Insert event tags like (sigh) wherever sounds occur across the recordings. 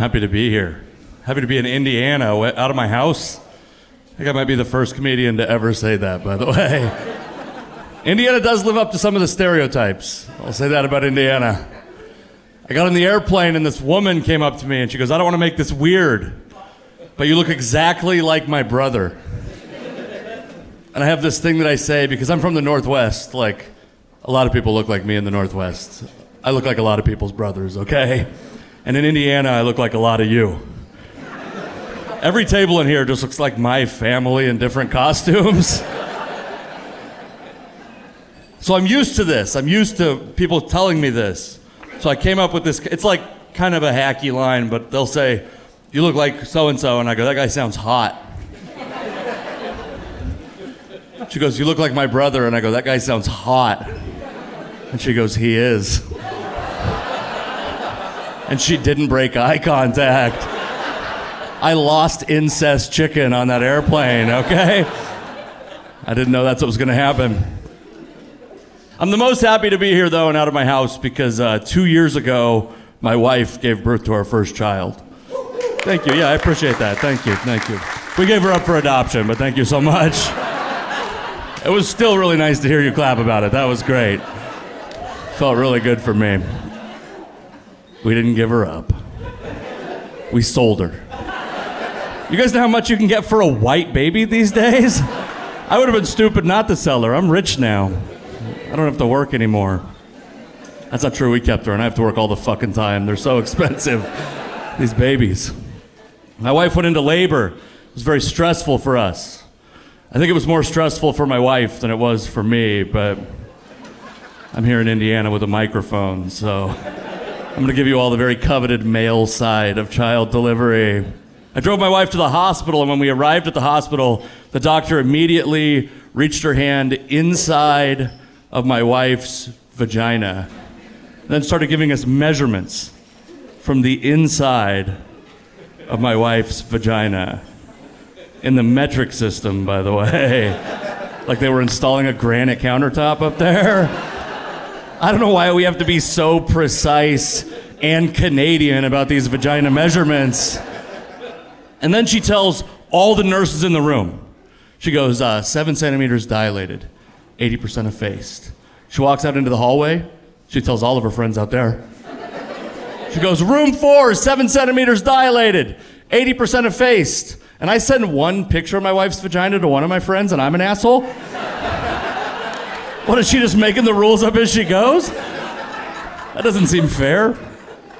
Happy to be here. Happy to be in Indiana, out of my house. I think I might be the first comedian to ever say that, by the (laughs) way. Indiana does live up to some of the stereotypes. I'll say that about Indiana. I got on the airplane and this woman came up to me and she goes, I don't want to make this weird, but you look exactly like my brother. And I have this thing that I say because I'm from the Northwest. Like, a lot of people look like me in the Northwest. I look like a lot of people's brothers, okay? And in Indiana, I look like a lot of you. Every table in here just looks like my family in different (laughs) costumes. So I'm used to this. I'm used to people telling me this. So I came up with this. It's like kind of a hacky line, but they'll say, You look like so and so. And I go, That guy sounds hot. She goes, You look like my brother. And I go, That guy sounds hot. And she goes, He is. And she didn't break eye contact. I lost incest chicken on that airplane, okay? I didn't know that's what was to happen. I'm the most happy to be here, though, and out of my house because uh, two years ago, my wife gave birth to our first child. Thank you. Yeah, I appreciate that. Thank you. Thank you. We gave her up for adoption, but thank you so much. It was still really nice to hear you clap about it. That was great. Felt really good for me. We didn't give her up. We sold her. You guys know how much you can get for a white baby these days? I would have been stupid not to sell her. I'm rich now. I don't have to work anymore. That's not true. We kept her, and I have to work all the fucking time. They're so expensive, these babies. My wife went into labor. It was very stressful for us. I think it was more stressful for my wife than it was for me, but I'm here in Indiana with a microphone, so I'm going to give you all the very coveted male side of child delivery. I drove my wife to the hospital, and when we arrived at the hospital, the doctor immediately reached her hand inside of my wife's vagina, and then started giving us measurements from the inside of my wife's vagina. In the metric system, by the way. (laughs) like they were installing a granite countertop up there. I don't know why we have to be so precise and Canadian about these vagina measurements. And then she tells all the nurses in the room, she goes, uh, seven centimeters dilated, 80% effaced. She walks out into the hallway. She tells all of her friends out there. She goes, room four, seven centimeters dilated, 80% effaced. And I send one picture of my wife's vagina to one of my friends, and I'm an asshole? What is she just making the rules up as she goes? That doesn't seem fair.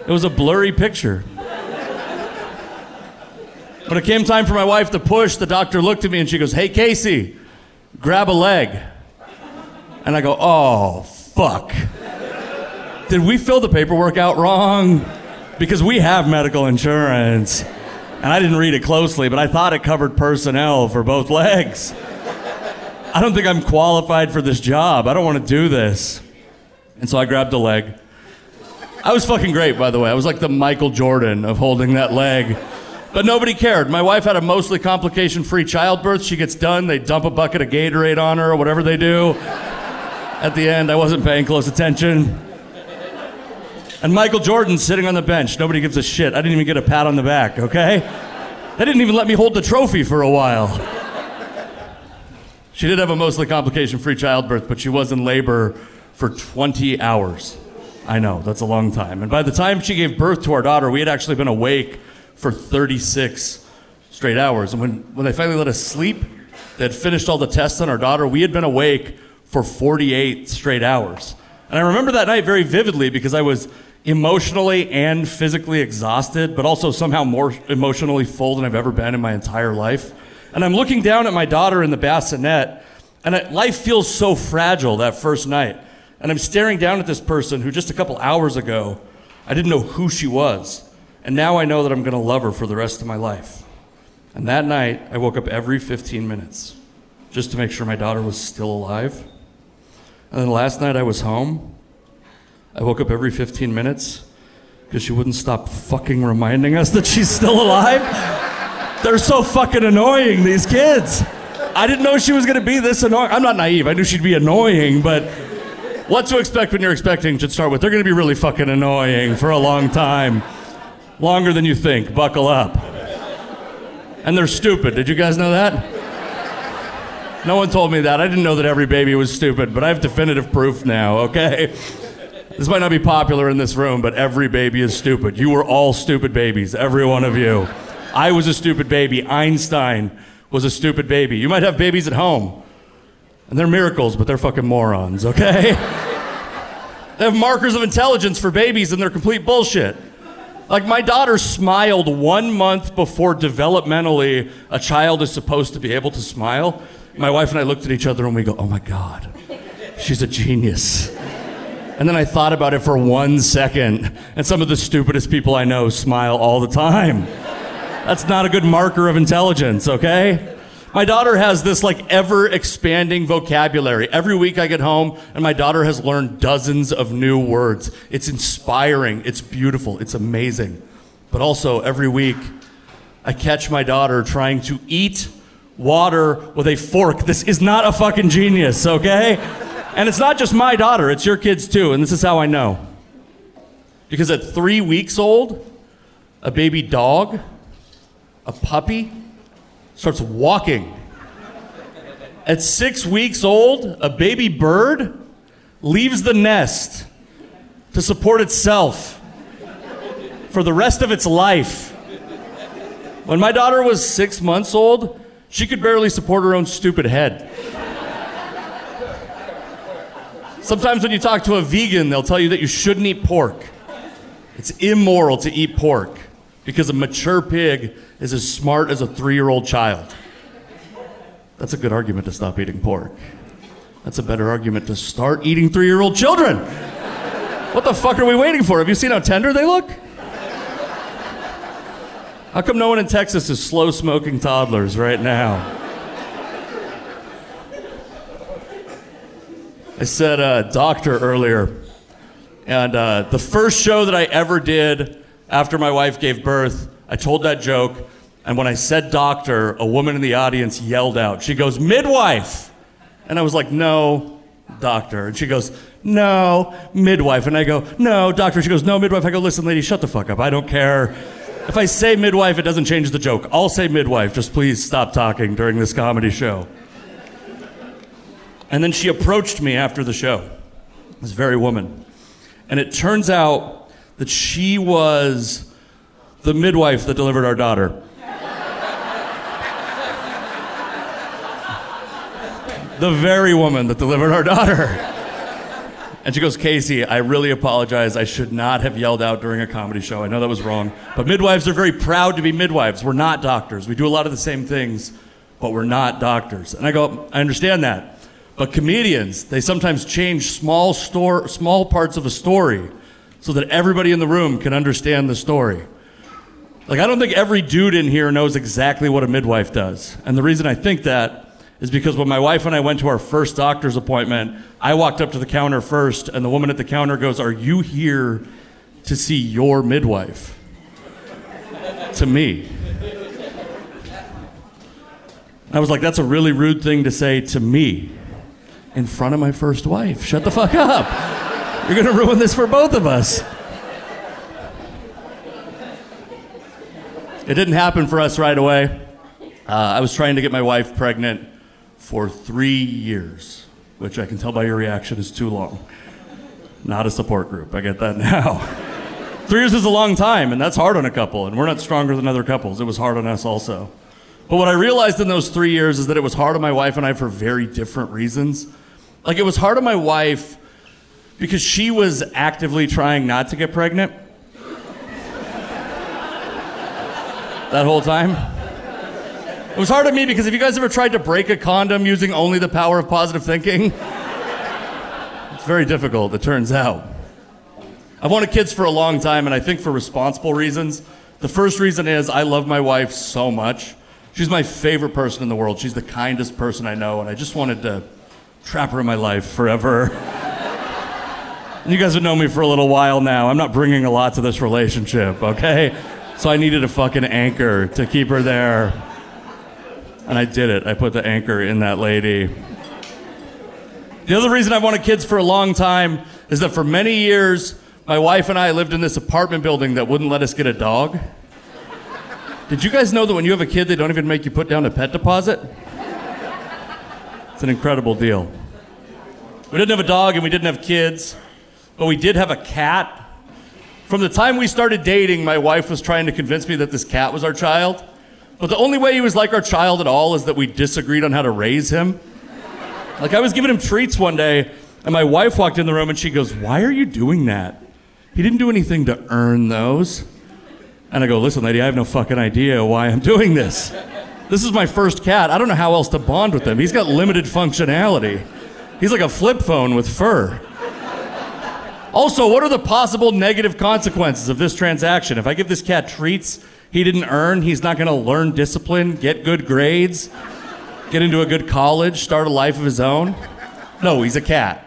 It was a blurry picture. When it came time for my wife to push, the doctor looked at me and she goes, Hey, Casey, grab a leg. And I go, Oh, fuck. Did we fill the paperwork out wrong? Because we have medical insurance. And I didn't read it closely, but I thought it covered personnel for both legs. I don't think I'm qualified for this job. I don't want to do this. And so I grabbed a leg. I was fucking great, by the way. I was like the Michael Jordan of holding that leg. But nobody cared. My wife had a mostly complication free childbirth. She gets done, they dump a bucket of Gatorade on her or whatever they do. At the end, I wasn't paying close attention. And Michael Jordan's sitting on the bench. Nobody gives a shit. I didn't even get a pat on the back, okay? They didn't even let me hold the trophy for a while. She did have a mostly complication free childbirth, but she was in labor for 20 hours. I know, that's a long time. And by the time she gave birth to our daughter, we had actually been awake for 36 straight hours. And when, when they finally let us sleep, they had finished all the tests on our daughter. We had been awake for 48 straight hours. And I remember that night very vividly because I was emotionally and physically exhausted, but also somehow more emotionally full than I've ever been in my entire life. And I'm looking down at my daughter in the bassinet, and it, life feels so fragile that first night. And I'm staring down at this person who just a couple hours ago, I didn't know who she was. And now I know that I'm going to love her for the rest of my life. And that night, I woke up every 15 minutes just to make sure my daughter was still alive. And then last night, I was home. I woke up every 15 minutes because she wouldn't stop fucking reminding us that she's still alive. They're so fucking annoying, these kids. I didn't know she was to be this annoying. I'm not naive. I knew she'd be annoying, but what to expect when you're expecting should start with they're to be really fucking annoying for a long time. longer than you think. Buckle up. And they're stupid. Did you guys know that? No one told me that. I didn't know that every baby was stupid, but I have definitive proof now, okay? This might not be popular in this room, but every baby is stupid. You were all stupid babies, every one of you. I was a stupid baby. Einstein was a stupid baby. You might have babies at home, and they're miracles, but they're fucking morons, okay? (laughs) they have markers of intelligence for babies, and they're complete bullshit. Like, my daughter smiled one month before developmentally a child is supposed to be able to smile. My wife and I looked at each other and we go, oh my God, she's a genius. And then I thought about it for one second, and some of the stupidest people I know smile all the time. That's not a good marker of intelligence, okay? My daughter has this like ever expanding vocabulary. Every week I get home and my daughter has learned dozens of new words. It's inspiring, it's beautiful, it's amazing. But also every week I catch my daughter trying to eat water with a fork. This is not a fucking genius, okay? And it's not just my daughter, it's your kids too. And this is how I know. Because at three weeks old, a baby dog, a puppy, starts walking. At six weeks old, a baby bird leaves the nest to support itself for the rest of its life. When my daughter was six months old, she could barely support her own stupid head. Sometimes when you talk to a vegan, they'll tell you that you shouldn't eat pork. It's immoral to eat pork because a mature pig is as smart as a three year old child. That's a good argument to stop eating pork. That's a better argument to start eating three year old children. What the fuck are we waiting for? Have you seen how tender they look? How come no one in Texas is slow smoking toddlers right now? I said uh, doctor earlier. And uh, the first show that I ever did after my wife gave birth, I told that joke. And when I said doctor, a woman in the audience yelled out. She goes, midwife. And I was like, no, doctor. And she goes, no, midwife. And I go, no, doctor. She goes, no, midwife. I go, listen, lady, shut the fuck up. I don't care. If I say midwife, it doesn't change the joke. I'll say midwife. Just please stop talking during this comedy show. And then she approached me after the show, this very woman. And it turns out that she was the midwife that delivered our daughter. the very woman that delivered our daughter. And she goes, Casey, I really apologize. I should not have yelled out during a comedy show. I know that was wrong. But midwives are very proud to be midwives. We're not doctors. We do a lot of the same things, but we're not doctors. And I go, I understand that. But comedians, they sometimes change small, store, small parts of a story so that everybody in the room can understand the story. Like, I don't think every dude in here knows exactly what a midwife does. And the reason I think that is because when my wife and I went to our first doctor's appointment, I walked up to the counter first, and the woman at the counter goes, Are you here to see your midwife? to me. I was like, That's a really rude thing to say to me in front of my first wife. Shut the fuck up. You're going to ruin this for both of us. It didn't happen for us right away. Uh, I was trying to get my wife pregnant for three years, which I can tell by your reaction is too long. Not a support group, I get that now. (laughs) three years is a long time, and that's hard on a couple, and we're not stronger than other couples. It was hard on us also. But what I realized in those three years is that it was hard on my wife and I for very different reasons. Like, it was hard on my wife because she was actively trying not to get pregnant. that whole time. It was hard on me because if you guys ever tried to break a condom using only the power of positive thinking, it's very difficult, it turns out. I've wanted kids for a long time, and I think for responsible reasons. The first reason is I love my wife so much. She's my favorite person in the world. She's the kindest person I know, and I just wanted to trap her in my life forever. (laughs) you guys have known me for a little while now. I'm not bringing a lot to this relationship, okay? So I needed a fucking anchor to keep her there. And I did it. I put the anchor in that lady. The other reason I wanted kids for a long time is that for many years, My wife and I lived in this apartment building that wouldn't let us get a dog. Did you guys know that when you have a kid, they don't even make you put down a pet deposit? It's an incredible deal. We didn't have a dog and we didn't have kids, but we did have a cat. From the time we started dating, my wife was trying to convince me that this cat was our child. But the only way he was like our child at all is that we disagreed on how to raise him. Like, I was giving him treats one day, and my wife walked in the room and she goes, Why are you doing that? He didn't do anything to earn those. And I go, Listen, lady, I have no fucking idea why I'm doing this. This is my first cat. I don't know how else to bond with him. He's got limited functionality. He's like a flip phone with fur. Also, what are the possible negative consequences of this transaction? If I give this cat treats he didn't earn, he's not going to learn discipline, get good grades, get into a good college, start a life of his own. No, he's a cat.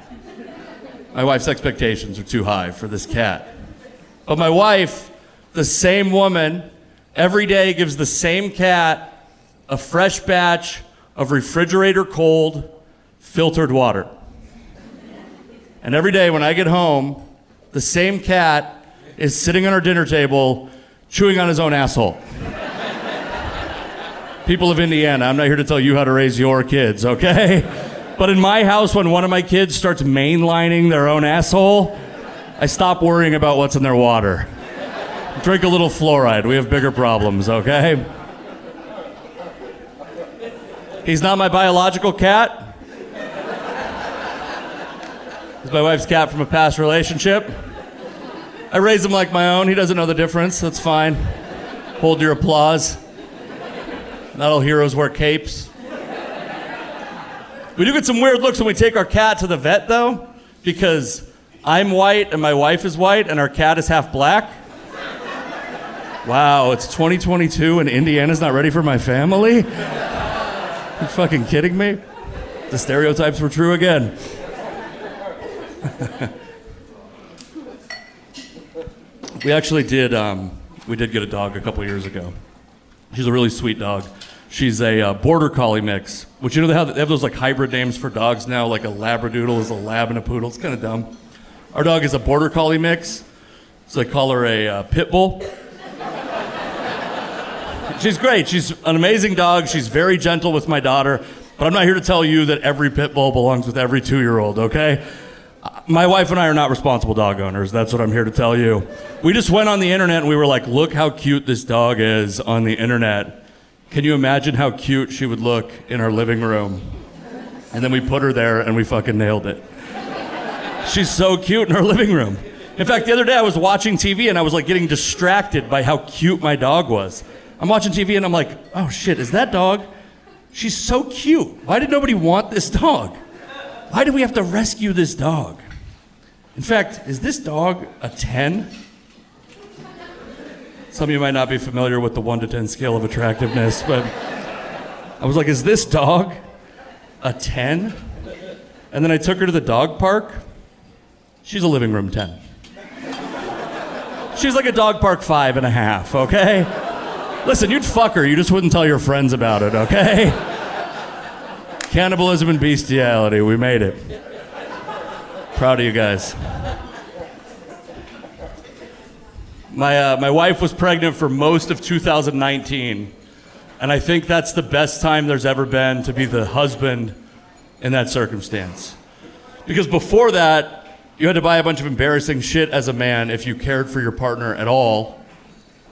My wife's expectations are too high for this cat. But my wife, the same woman, every day gives the same cat a fresh batch of refrigerator cold filtered water. And every day when I get home, the same cat is sitting on our dinner table chewing on his own asshole. People of Indiana, I'm not here to tell you how to raise your kids, okay? But in my house, when one of my kids starts mainlining their own asshole, I stop worrying about what's in their water. Drink a little fluoride. We have bigger problems, okay? He's not my biological cat. He's my wife's cat from a past relationship. I raise him like my own. He doesn't know the difference. That's fine. Hold your applause. Not all heroes wear capes. We do get some weird looks when we take our cat to the vet, though, because I'm white and my wife is white and our cat is half black. Wow, it's 2022 and Indiana's not ready for my family? You fucking kidding me? The stereotypes were true again. We actually did. Um, we did get a dog a couple years ago. She's a really sweet dog. She's a uh, border collie mix, which you know they have, they have those like hybrid names for dogs now, like a labradoodle is a lab and a poodle. It's kind of dumb. Our dog is a border collie mix, so they call her a uh, pit bull. She's great. She's an amazing dog. She's very gentle with my daughter. But I'm not here to tell you that every pit bull belongs with every two year old, okay? My wife and I are not responsible dog owners. That's what I'm here to tell you. We just went on the internet and we were like, look how cute this dog is on the internet. Can you imagine how cute she would look in our living room? And then we put her there and we fucking nailed it. She's so cute in her living room. In fact, the other day I was watching TV and I was like getting distracted by how cute my dog was. I'm watching TV and I'm like, oh shit, is that dog? She's so cute. Why did nobody want this dog? Why do we have to rescue this dog? In fact, is this dog a 10? Some of you might not be familiar with the 1 to 10 scale of attractiveness, but I was like, is this dog a 10? And then I took her to the dog park. She's a living room 10. She's like a dog park five and a half, okay? Listen, you'd fuck her, you just wouldn't tell your friends about it, okay? Cannibalism and bestiality, we made it. Proud of you guys. My, uh, my wife was pregnant for most of 2019, and I think that's the best time there's ever been to be the husband in that circumstance. Because before that, you had to buy a bunch of embarrassing shit as a man if you cared for your partner at all,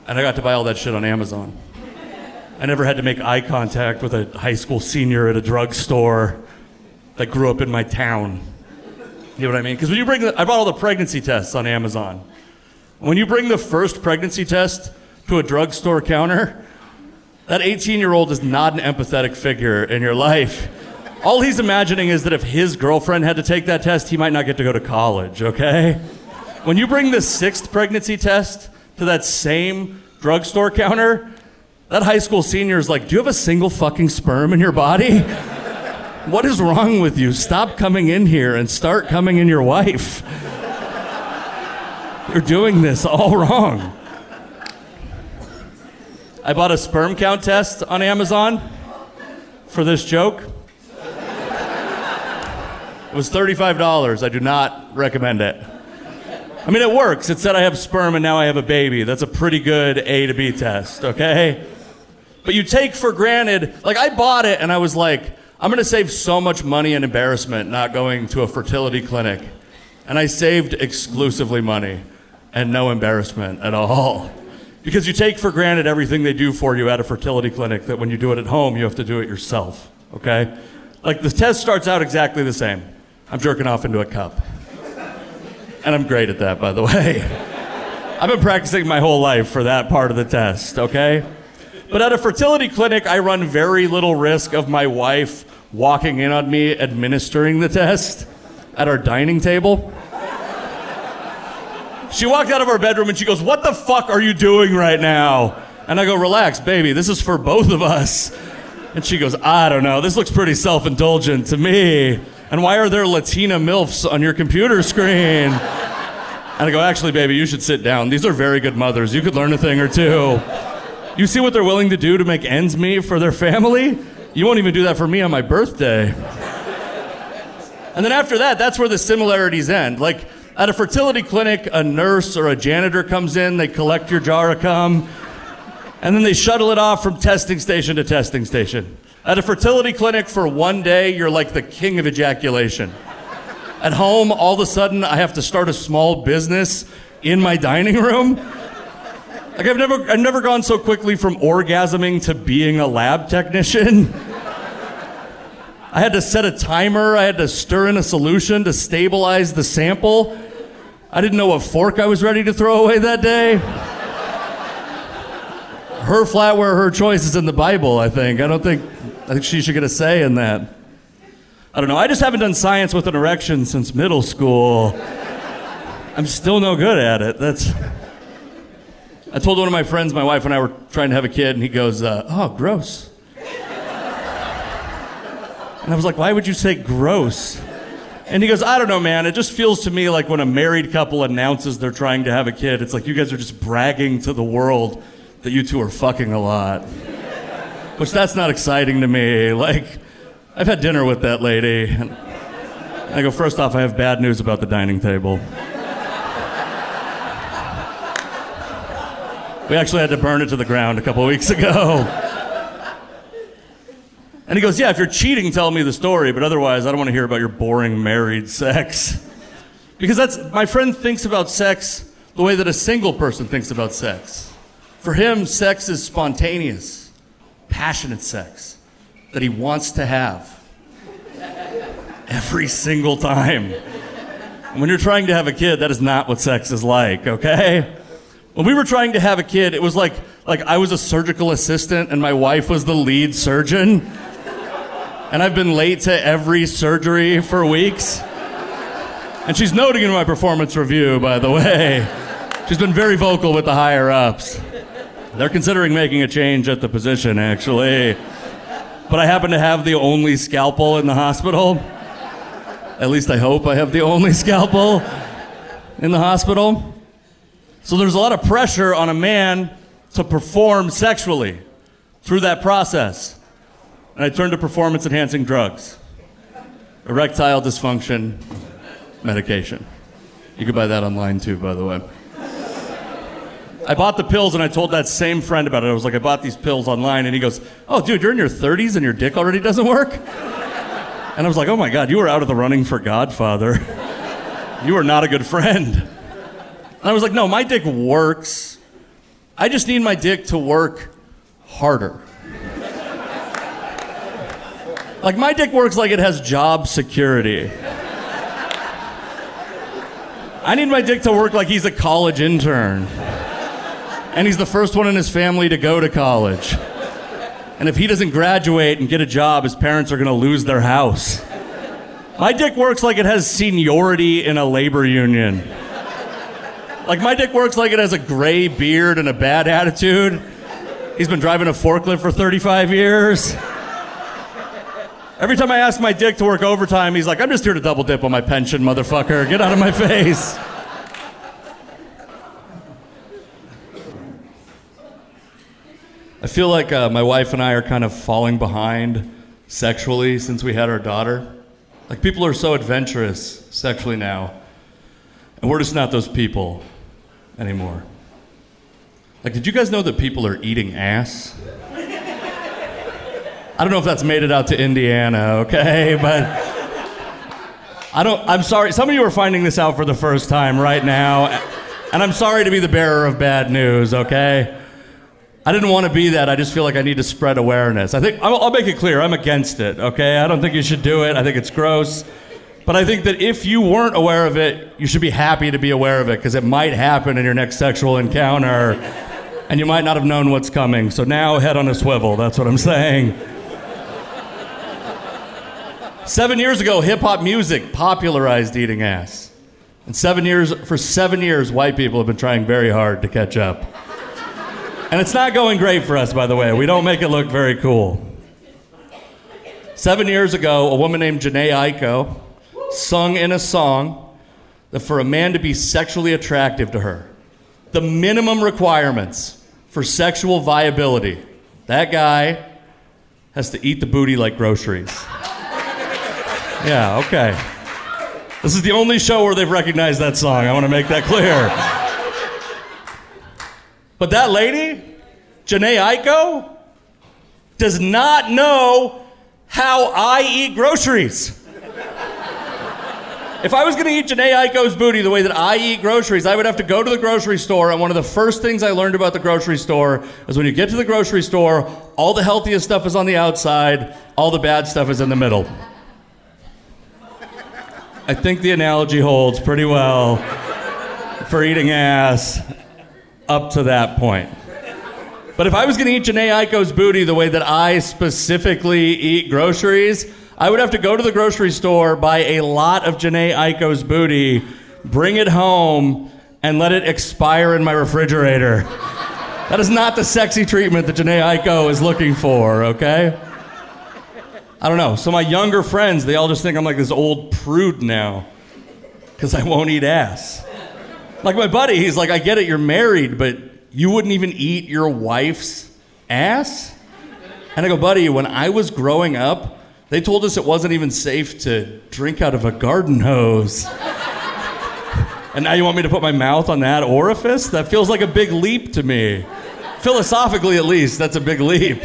and I got to buy all that shit on Amazon. I never had to make eye contact with a high school senior at a drugstore that grew up in my town. You know what I mean? Because when you bring, the, I bought all the pregnancy tests on Amazon. When you bring the first pregnancy test to a drugstore counter, that 18 year old is not an empathetic figure in your life. All he's imagining is that if his girlfriend had to take that test, he might not get to go to college, okay? When you bring the sixth pregnancy test to that same drugstore counter, that high school senior is like, Do you have a single fucking sperm in your body? What is wrong with you? Stop coming in here and start coming in your wife. You're doing this all wrong. I bought a sperm count test on Amazon for this joke. It was $35. I do not recommend it. I mean, it works. It said I have sperm and now I have a baby. That's a pretty good A to B test, okay? But you take for granted, like, I bought it and I was like, I'm gonna save so much money and embarrassment not going to a fertility clinic. And I saved exclusively money and no embarrassment at all. Because you take for granted everything they do for you at a fertility clinic, that when you do it at home, you have to do it yourself, okay? Like, the test starts out exactly the same I'm jerking off into a cup. And I'm great at that, by the way. I've been practicing my whole life for that part of the test, okay? But at a fertility clinic, I run very little risk of my wife walking in on me administering the test at our dining table. She walked out of our bedroom and she goes, What the fuck are you doing right now? And I go, Relax, baby, this is for both of us. And she goes, I don't know, this looks pretty self indulgent to me. And why are there Latina MILFs on your computer screen? And I go, Actually, baby, you should sit down. These are very good mothers. You could learn a thing or two. You see what they're willing to do to make ends meet for their family? You won't even do that for me on my birthday. And then after that, that's where the similarities end. Like, at a fertility clinic, a nurse or a janitor comes in, they collect your jar of cum, and then they shuttle it off from testing station to testing station. At a fertility clinic for one day, you're like the king of ejaculation. At home, all of a sudden, I have to start a small business in my dining room. Like I've never, I've never gone so quickly from orgasming to being a lab technician. (laughs) I had to set a timer. I had to stir in a solution to stabilize the sample. I didn't know what fork I was ready to throw away that day. Her flatware, her choice is in the Bible, I think. I don't think, I think she should get a say in that. I don't know. I just haven't done science with an erection since middle school. I'm still no good at it. That's. I told one of my friends, my wife and I were trying to have a kid, and he goes, uh, "Oh, gross." And I was like, "Why would you say gross?" And he goes, "I don't know, man. It just feels to me like when a married couple announces they're trying to have a kid, it's like you guys are just bragging to the world that you two are fucking a lot." Which that's not exciting to me. Like, I've had dinner with that lady, and I go, first off, I have bad news about the dining table." We actually had to burn it to the ground a couple weeks ago. And he goes, Yeah, if you're cheating, tell me the story, but otherwise, I don't want to hear about your boring married sex. Because that's, my friend thinks about sex the way that a single person thinks about sex. For him, sex is spontaneous, passionate sex that he wants to have every single time. When you're trying to have a kid, that is not what sex is like, okay? When we were trying to have a kid, it was like like I was a surgical assistant and my wife was the lead surgeon. And I've been late to every surgery for weeks. And she's noting in my performance review, by the way. She's been very vocal with the higher ups. They're considering making a change at the position, actually. But I happen to have the only scalpel in the hospital. At least I hope I have the only (laughs) scalpel in the hospital. So there's a lot of pressure on a man to perform sexually through that process. And I turned to performance enhancing drugs, erectile dysfunction medication. You could buy that online too, by the way. I bought the pills and I told that same friend about it. I was like, I bought these pills online. And he goes, Oh, dude, you're in your 30s and your dick already doesn't work? And I was like, Oh my God, you were out of the running for Godfather. You are not a good friend. And I was like, no, my dick works. I just need my dick to work harder. Like, my dick works like it has job security. I need my dick to work like he's a college intern. And he's the first one in his family to go to college. And if he doesn't graduate and get a job, his parents are gonna lose their house. My dick works like it has seniority in a labor union. Like my dick works like it has a gray beard and a bad attitude. He's been driving a forklift for 35 years. Every time I ask my dick to work overtime, he's like, I'm just here to double dip on my pension, motherfucker. Get out of my (laughs) face. I feel like uh, my wife and I are kind of falling behind sexually since we had our daughter. Like, people are so adventurous sexually now. And we're just not those people anymore. Like, did you guys know that people are eating ass? I don't know if that's made it out to Indiana, okay? (laughs) But I don't, I'm sorry. Some of you are finding this out for the first time right now. And I'm sorry to be the bearer of bad news, okay? I didn't want to be that. I just feel like I need to spread awareness. I think, I'll, I'll make it clear, I'm against it, okay? I don't think you should do it. I think it's gross. But I think that if you weren't aware of it, you should be happy to be aware of it because it might happen in your next sexual encounter and you might not have known what's coming. So now head on a swivel. That's what I'm saying. Seven years ago, hip hop music popularized eating ass. And seven years, for seven years, white people have been trying very hard to catch up. And it's not going great for us, by the way. We don't make it look very cool. Seven years ago, a woman named Jhené Aiko sung in a song that for a man to be sexually attractive to her, the minimum requirements for sexual viability, that guy has to eat the booty like groceries. Yeah, okay. This is the only show where they've recognized that song. I want to make that clear. But that lady, Jhené Aiko, does not know how I eat groceries. If I was going to eat Jhené Aiko's booty the way that I eat groceries, I would have to go to the grocery store. And one of the first things I learned about the grocery store is when you get to the grocery store, all the healthiest stuff is on the outside, all the bad stuff is in the middle. I think the analogy holds pretty well for eating ass up to that point. But if I was going to eat Jhené Aiko's booty the way that I specifically eat groceries, I would have to go to the grocery store, buy a lot of Jhené Aiko's booty, bring it home, and let it expire in my refrigerator. That is not the sexy treatment that Jhené Aiko is looking for, okay? I don't know. So my younger friends, they all just think I'm like this old prude now because I won't eat ass. Like my buddy, he's like, I get it, you're married, but you wouldn't even eat your wife's ass? And I go, buddy, when I was growing up, they told us it wasn't even safe to drink out of a garden hose. and now you want me to put my mouth on that orifice? That feels like a big leap to me. Philosophically, at least, that's a big leap.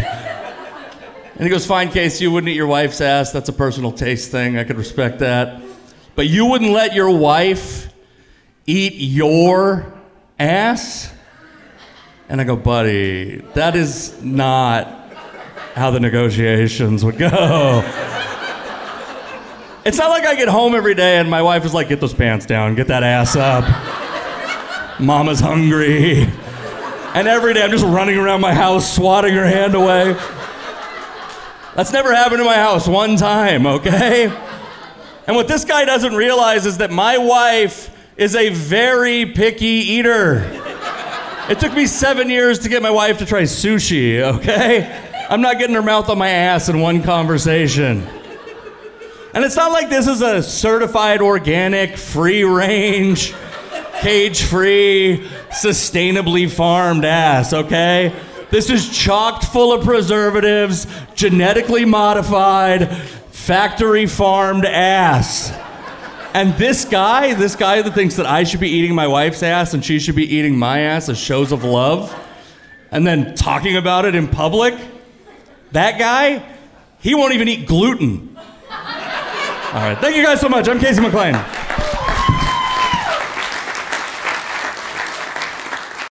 And he goes, Fine, Case, you wouldn't eat your wife's ass. That's a personal taste thing. I could respect that. But you wouldn't let your wife eat your ass? And I go, Buddy, that is not how the negotiations would go. It's not like I get home every day and my wife is like, Get those pants down, get that ass up. Mama's hungry. And every day I'm just running around my house, swatting her hand away. That's never happened in my house one time, okay? And what this guy doesn't realize is that my wife is a very picky eater. It took me seven years to get my wife to try sushi, okay? I'm not getting her mouth on my ass in one conversation. And it's not like this is a certified organic, free range, cage free, sustainably farmed ass, okay? This is chocked full of preservatives, genetically modified, factory farmed ass. And this guy, this guy that thinks that I should be eating my wife's ass and she should be eating my ass as shows of love, and then talking about it in public, that guy, he won't even eat gluten. All right, thank you guys so much. I'm Casey McLain.